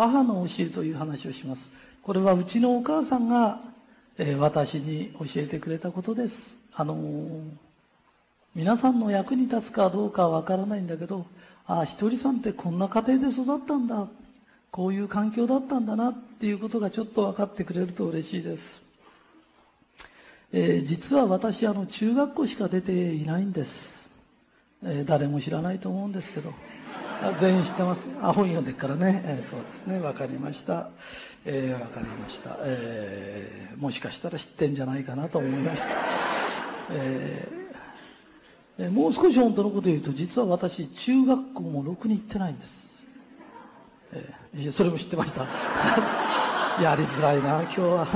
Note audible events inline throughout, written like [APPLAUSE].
母の教えという話をします。これはうちのお母さんが、えー、私に教えてくれたことです。あのー、皆さんの役に立つかどうかわからないんだけどああひとりさんってこんな家庭で育ったんだ。こういう環境だったんだなっていうことがちょっと分かってくれると嬉しいです、えー、実は私あの中学校しか出ていないんです、え、誰も知らないと思うんですけど。全員知ってます。あ本読んでっからね、えー、そうですね。分かりました、えー、分かりました、えー、もしかしたら知ってんじゃないかなと思いました、えー、もう少し本当のこと言うと実は私中学校もろくに行ってないんです。えー、それも知ってました。[LAUGHS] やりづらいな今日は、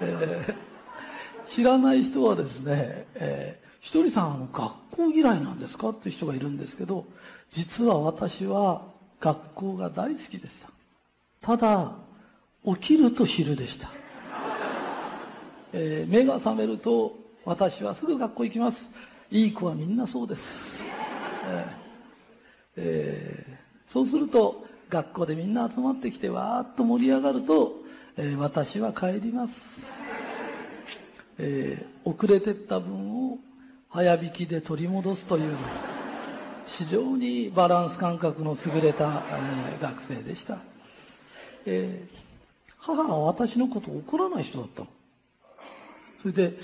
えー、知らない人はですね、えー、ひとりさんあの学校嫌いなんですか？っていう人がいるんですけど実は私は学校が大好きでした。ただ起きると昼でした、えー、目が覚めると私はすぐ学校行きます。いい子はみんなそうです、えーえー、そうすると学校でみんな集まってきてわーっと盛り上がると、えー、私は帰ります、えー、遅れてった分を早引きで取り戻すという非常にバランス感覚の優れた、えー、学生でした、えー、母は私のこと怒らない人だったのそれで、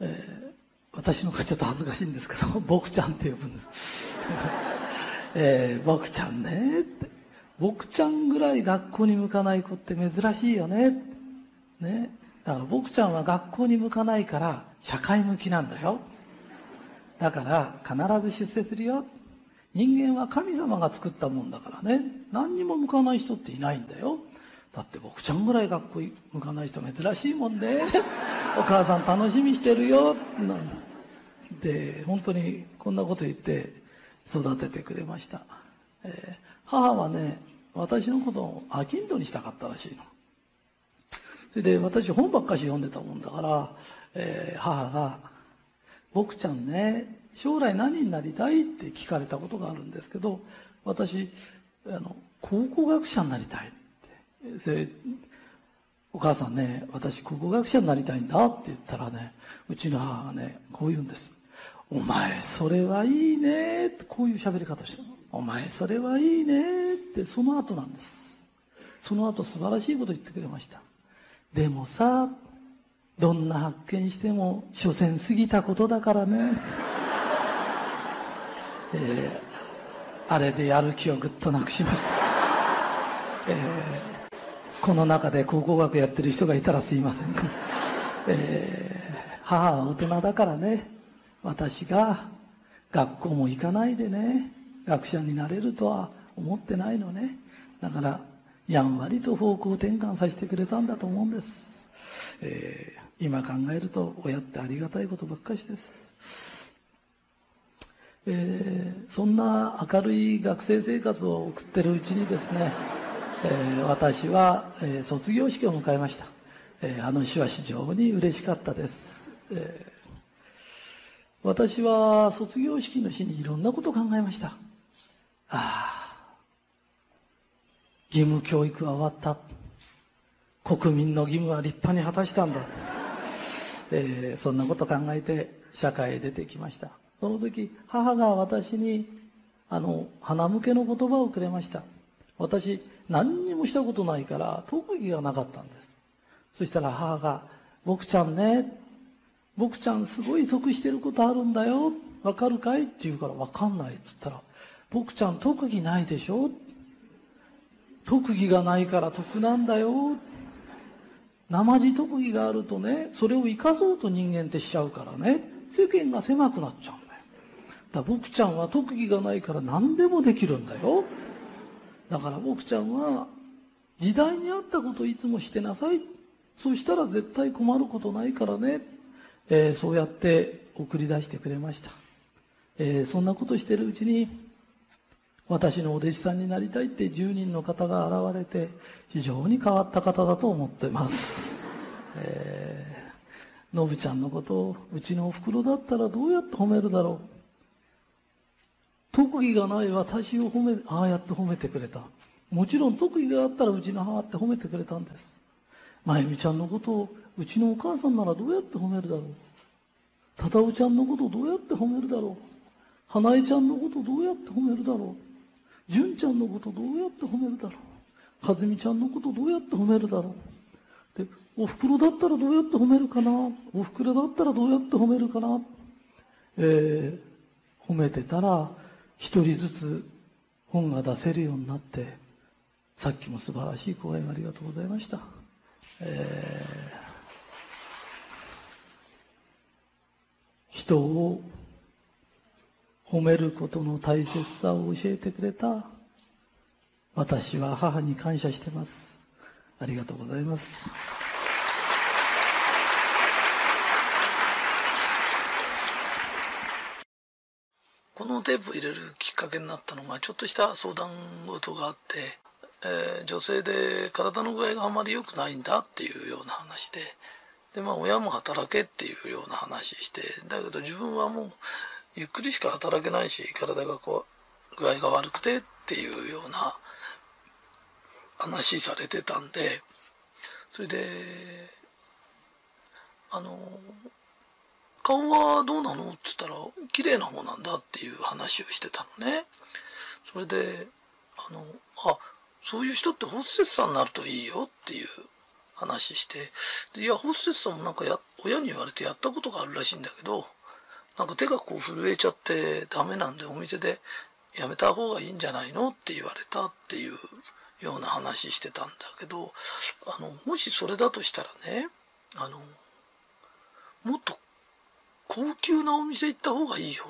えー、私の方がちょっと恥ずかしいんですけど「[LAUGHS] 僕ちゃん」って呼ぶんです [LAUGHS] えー、僕ちゃんねって。僕ちゃんぐらい学校に向かない子って珍しいよね。ね。だから僕ちゃんは学校に向かないから社会向きなんだよ。だから必ず出世するよ。人間は神様が作ったもんだからね。何にも向かない人っていないんだよ。だって僕ちゃんぐらい学校に向かない人珍しいもんね。[LAUGHS] お母さん楽しみしてるよ。で、本当にこんなこと言って育ててくれました、えー、母はね私のことを商人にしたかったらしいのそれで私本ばっかし読んでたもんだから、えー、母が「僕ちゃんね将来何になりたい?」って聞かれたことがあるんですけど私あの考古学者になりたいって。それお母さんね私考古学者になりたいんだって言ったらねうちの母がねこう言うんです。お前それはいいねってこういう喋り方してお前それはいいねってその後なんです。その後素晴らしいこと言ってくれました。でもさどんな発見しても所詮過ぎたことだからね。えー、あれでやる気をぐっとなくしました、えー、この中で考古学やってる人がいたらすいません、えー、母は大人だからね。私が学校も行かないでね。学者になれるとは思ってないのね。だからやんわりと方向転換させてくれたんだと思うんです、えー、今考えると親ってありがたいことばっかしです、えー、そんな明るい学生生活を送ってるうちにですね、えー、私は、え卒業式を迎えました、えあの日は非常に嬉しかったです、え私は卒業式の日にいろんなことを考えました。ああ義務教育は終わった。国民の義務は立派に果たしたんだ、えー、そんなこと考えて社会へ出てきました。その時母が私にあの鼻向けの言葉をくれました。私何にもしたことないから特技がなかったんです。そしたら母が「僕ちゃんね僕ちゃんすごい得してることあるんだよ。わかるかい？って言うからわかんないって言ったら、僕ちゃん特技ないでしょ？特技がないから得なんだよ。生地特技があるとね、それを生かそうと人間ってしちゃうからね、世間が狭くなっちゃうんだよ。だから僕ちゃんは特技がないから何でもできるんだよ。だから僕ちゃんは時代に合ったことをいつもしてなさい。そしたら絶対困ることないからね。えー、そうやって送り出してくれました、えー、そんなことしてるうちに私のお弟子さんになりたいって10人の方が現れて非常に変わった方だと思ってます、[LAUGHS] えー、のぶちゃんのことをうちのおふくろだったらどうやって褒めるだろう特技がない私を褒めああやって褒めてくれたもちろん特技があったらうちの母って褒めてくれたんです。まゆみちゃんのことをうちのお母さんならどうやって褒めるだろう。たたおちゃんのことどうやって褒めるだろう。花江ちゃんのことどうやって褒めるだろう。純ちゃんのことどうやって褒めるだろう？かずみちゃんのことどうやって褒めるだろう？で、おふくろだったらどうやって褒めるかな？おふくろだったらどうやって褒めるかな？えー、褒めてたら一人ずつ本が出せるようになって、さっきも素晴らしい講演ありがとうございました。えー、人を褒めることの大切さを教えてくれた私は母に感謝してます。ありがとうございます。このテープを入れるきっかけになったのが、ちょっとした相談事があって、えー、女性で体の具合があまり良くないんだっていうような話で、で、まあ、親も働けっていうような話して、だけど自分はもう、ゆっくりしか働けないし、体がこう、具合が悪くてっていうような話されてたんで、それで、あの、顔はどうなの？って言ったら、綺麗な方なんだっていう話をしてたのね。それで、あの、あ、そういう人ってホステスさんになるといいよっていう話して、でいや、ホステスさんもなんかや、親に言われてやったことがあるらしいんだけど、なんか手がこう震えちゃってダメなんでお店でやめた方がいいんじゃないのって言われたっていうような話してたんだけど、あの、もしそれだとしたらね、あの、もっと高級なお店行った方がいいよ。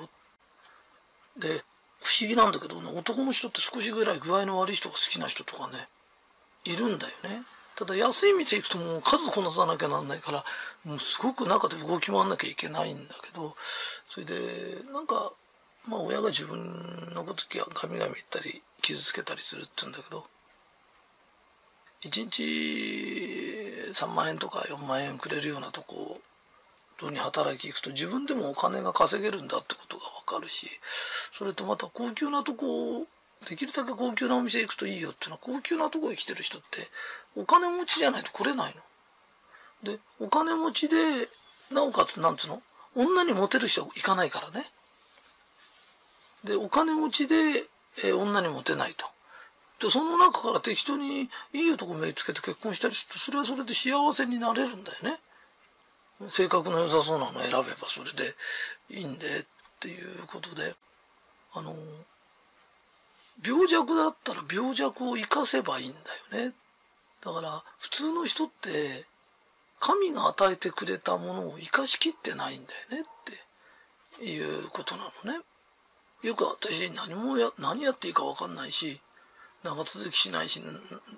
で、不思議なんだけどね、男の人って少しぐらい具合の悪い人が好きな人とかね、いるんだよね。ただ安い店行くともう数こなさなきゃなんないから、もうすごく中で動き回んなきゃいけないんだけど、それで、なんか、まあ親が自分のこときはガミガミ言ったり、傷つけたりするって言うんだけど、1日3万円とか4万円くれるようなとこに働き行くと自分でもお金が稼げるんだってことがわかるし、それとまた高級なとこ、できるだけ高級なお店行くといいよっていうのは高級なとこへ来てる人ってお金持ちじゃないと来れないの。で、お金持ちで、なおかつなんつうの？女にモテる人は行かないからね。で、お金持ちで、えー、女にモテないと。で、その中から適当にいい男目つけて結婚したりすると、それはそれで幸せになれるんだよね。性格の良さそうなの選べばそれでいいんでっていうことで、あの、病弱だったら病弱を生かせばいいんだよね。だから普通の人って神が与えてくれたものを生かしきってないんだよねっていうことなのね。よく私何もや、何やっていいかわかんないし、長続きしないし、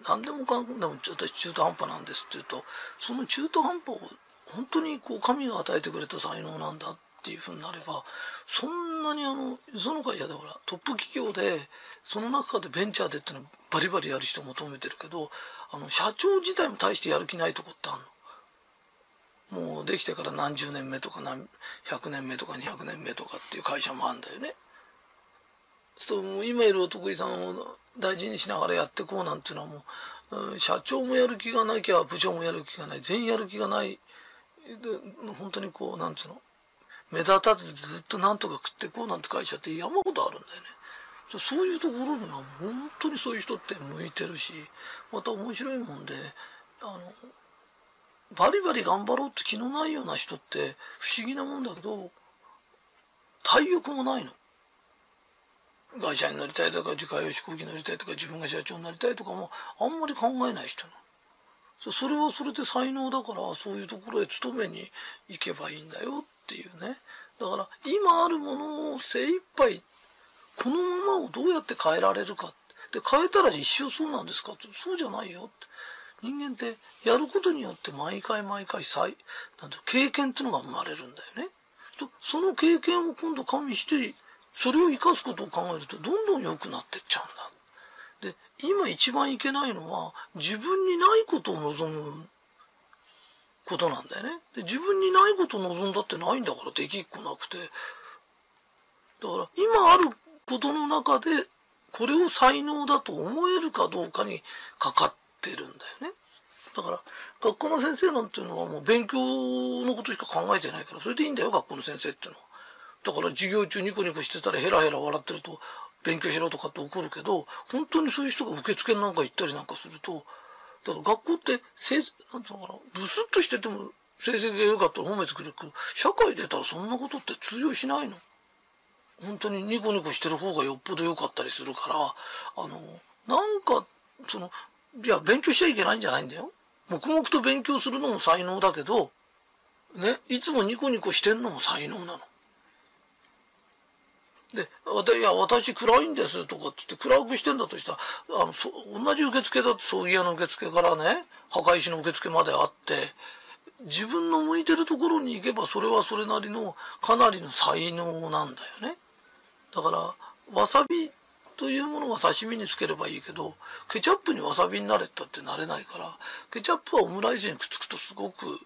何でもかんでも私中途半端なんですって言うと、その中途半端を本当にこう神が与えてくれた才能なんだっていうふうになれば、そんなにあの、その会社でほら、トップ企業で、その中でベンチャーでっていうのはバリバリやる人求めてるけど、あの、社長自体も大してやる気ないとこってあるの。もうできてから何十年目とか何、100年目とか200年目とかっていう会社もあるんだよね。そうすると今いるお得意さんを大事にしながらやっていこうなんていうのはもう、うん、社長もやる気がなきゃ部長もやる気がない、全員やる気がないで、本当にこう、なんつうの、目立たずずっとなんとか食ってこうなんて会社って山ほどあるんだよね。そういうところには本当にそういう人って向いてるし、また面白いもんで、あの、バリバリ頑張ろうって気のないような人って不思議なもんだけど、体力もないの。会社になりたいとか、自家用飛行機乗りたいとか、自分が社長になりたいとかも、あんまり考えない人なの。それはそれで才能だから、そういうところへ勤めに行けばいいんだよっていうね。だから、今あるものを精一杯、このままをどうやって変えられるか。で、変えたら一生そうなんですかって、そうじゃないよって。人間ってやることによって毎回毎回再、なんて経験っていうのが生まれるんだよね。その経験を今度加味して、それを生かすことを考えるとどんどん良くなってっちゃうんだ。今一番いけないのは、自分にないことを望むことなんだよね。で、自分にないことを望んだってないんだから、できっこなくて。だから、今あることの中で、これを才能だと思えるかどうかにかかってるんだよね。だから、学校の先生なんていうのはもう勉強のことしか考えてないから、それでいいんだよ、学校の先生っていうのは。だから授業中ニコニコしてたらヘラヘラ笑ってると、勉強しろとかって怒るけど、本当にそういう人が受付なんか行ったりなんかすると、だから学校って、せなんつうのかな、ブスッとしてても成績が良かったら褒めてくれるけど、社会出たらそんなことって通用しないの。本当にニコニコしてる方がよっぽど良かったりするから、あの、なんか、その、いや、勉強しちゃいけないんじゃないんだよ。黙々と勉強するのも才能だけど、ね、いつもニコニコしてんのも才能なの。で、いや、私暗いんですとかってって暗くしてんだとしたら、あの、そ同じ受付だって葬儀屋の受付からね、墓石の受付まであって、自分の向いてるところに行けばそれはそれなりのかなりの才能なんだよね。だから、わさびというものが刺身につければいいけど、ケチャップにわさびになれったってなれないから、ケチャップはオムライスにくっつくとすごく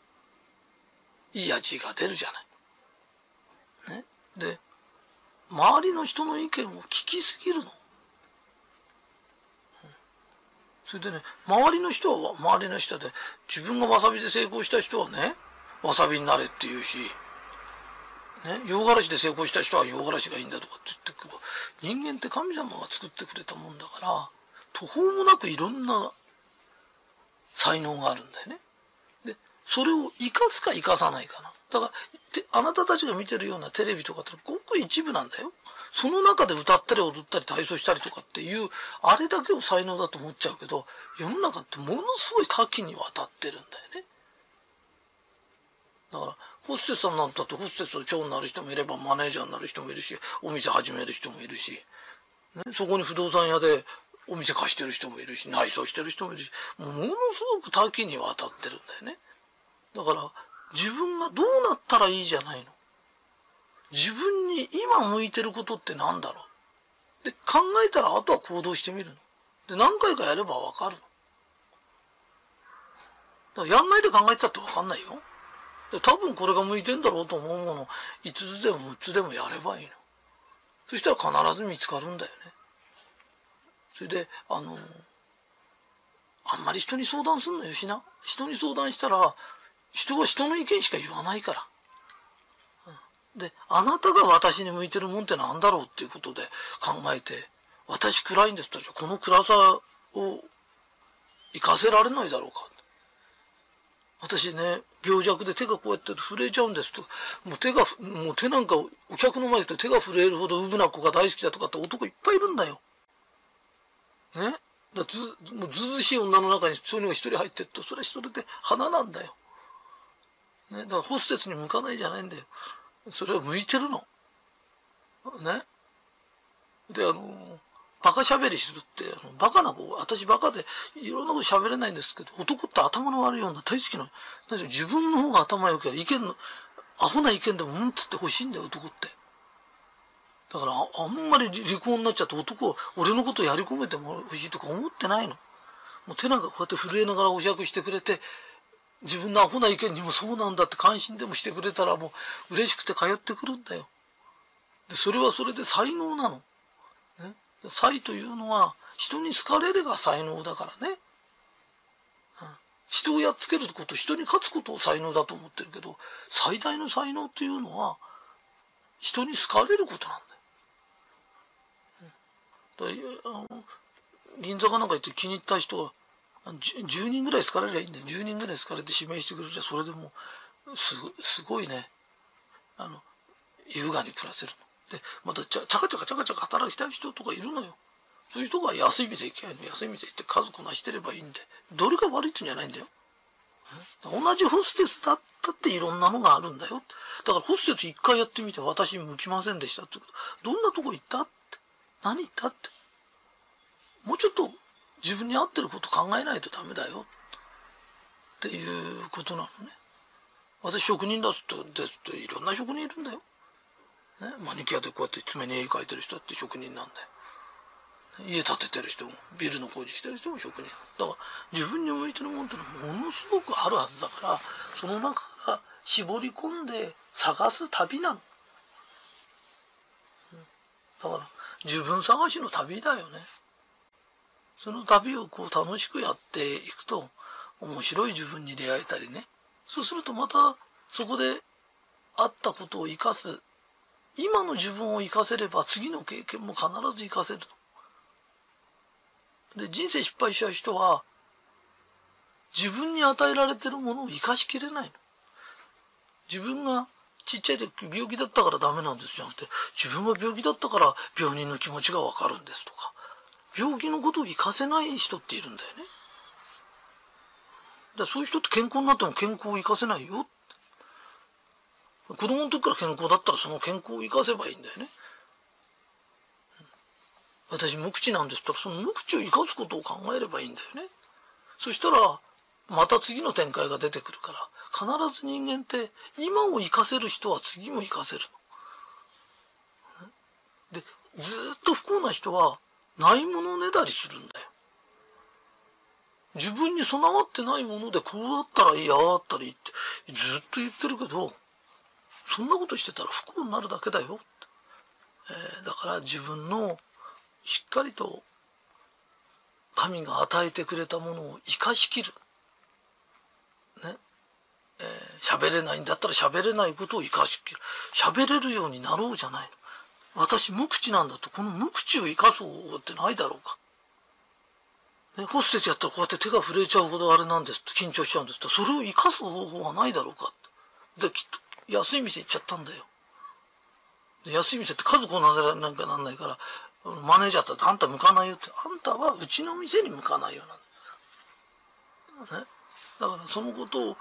いい味が出るじゃない。ね。で、周りの人の意見を聞きすぎるの。それでね、周りの人は周りの人で、自分がわさびで成功した人はね、わさびになれって言うし、ね、洋辛子で成功した人は洋辛子がいいんだとかって言ってくる人間って神様が作ってくれたもんだから、途方もなくいろんな才能があるんだよね。で、それを生かすか生かさないかな。だから、あなたたちが見てるようなテレビとかってごく一部なんだよ。その中で歌ったり踊ったり体操したりとかっていう、あれだけを才能だと思っちゃうけど、世の中ってものすごい多岐にわたってるんだよね。だから、ホステスさんなんだってホステスの長になる人もいれば、マネージャーになる人もいるし、お店始める人もいるし、ね、そこに不動産屋でお店貸してる人もいるし、内装してる人もいるし、ものすごく多岐にわたってるんだよね。だから、自分がどうなったらいいじゃないの？自分に今向いてることって何だろう？で、考えたらあとは行動してみるの。で、何回かやればわかるの。だからやんないで考えてたってわかんないよ。で、多分これが向いてんだろうと思うもの、5つでも6つでもやればいいの。そしたら必ず見つかるんだよね。それで、あの、あんまり人に相談すんのよしな。人に相談したら、人は人の意見しか言わないから。で、あなたが私に向いてるもんって何だろうっていうことで考えて、私暗いんですと、この暗さを活かせられないだろうか。私ね、病弱で手がこうやって震えちゃうんですと。もう手が、もう手なんかお客の前で手が震えるほどウブな子が大好きだとかって男いっぱいいるんだよ。ねだず、もうずうしい女の中にそういうのが一人入ってると、それ一人で花なんだよ。ねだからホステスに向かないじゃないんだよ。それは向いてるの。ね。で、あの、バカ喋りするって、あのバカな子、私バカでいろんなこと喋れないんですけど、男って頭の悪いような大好きなの。自分の方が頭良ければ意見の、アホな意見でもうんつって欲しいんだよ、男って。だからあ、あんまり離婚になっちゃって男は、俺のことやり込めても欲しいとか思ってないの。もう手なんかこうやって震えながらお酌してくれて、自分のアホな意見にもそうなんだって関心でもしてくれたらもう嬉しくて通ってくるんだよ。で、それはそれで才能なの。ね。才というのは人に好かれれば才能だからね。人をやっつけること、人に勝つことを才能だと思ってるけど、最大の才能っていうのは人に好かれることなんだよ。うん、だあの銀座かなんか行って気に入った人は 10, 人ぐらい好かれりゃいいんだよ。10人ぐらい好かれて指名してくれるじゃ、それでもすご、すごいね。あの、優雅に暮らせるの。で、またちゃ、ちゃかちゃかちゃかちゃか働きたい人とかいるのよ。そういう人が安い店行けばいいの。安い店行って家族なしてればいいんで。どれが悪いってんじゃないんだよ。同じホステスだったっていろんなのがあるんだよ。だからホステス一回やってみて私向きませんでしたってこと。どんなとこ行ったって？何行ったって？もうちょっと自分に合ってること考えないとダメだよ。っていうことなのね。私職人だすと、ですといろんな職人いるんだよ。ね、マニキュアでこうやって爪に絵描いてる人って職人なんだよ。家建ててる人も、ビルの工事してる人も職人。だから自分に向いてるもんってのはものすごくあるはずだから、その中から絞り込んで探す旅なの。だから自分探しの旅だよね。その旅をこう楽しくやっていくと、面白い自分に出会えたりね。そうするとまた、そこであったことを生かす。今の自分を生かせれば次の経験も必ず生かせる。で、人生失敗しちゃう人は、自分に与えられてるものを生かしきれないの。自分がちっちゃい時病気だったからダメなんですじゃなくて、自分は病気だったから病人の気持ちがわかるんですとか、病気のことを活かせない人っているんだよね。だそういう人って健康になっても健康を活かせないよ。子供の時から健康だったらその健康を生かせばいいんだよね。私無口なんですったらその無口を生かすことを考えればいいんだよね。そしたら、また次の展開が出てくるから、必ず人間って今を生かせる人は次も生かせる。で、ずっと不幸な人はないものねだりするんだよ。自分に備わってないものでこうだったらいい、ああったらいいってずっと言ってるけど、そんなことしてたら不幸になるだけだよ。えー、だから自分のしっかりと神が与えてくれたものを生かしきる。ね。えー、喋れないんだったら喋れないことを生かしきる。喋れるようになろうじゃないの。私無口なんだと、この無口を生かそうってないだろうか。ね、ホステスやったらこうやって手が震えちゃうほどあれなんですって緊張しちゃうんですって、それを生かす方法はないだろうかで、きっと安い店行っちゃったんだよ。で安い店って数こなせなんかなんないから、マネージャーってあんた向かないよって、あんたはうちの店に向かないよなんだ。ね。だからそのことを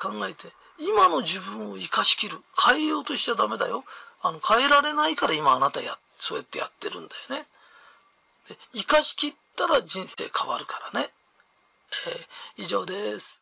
考えて、今の自分を生かしきる。変えようとしちゃダメだよ。あの、変えられないから今あなたや、そうやってやってるんだよね。で、生かしきったら人生変わるからね。えー、以上です。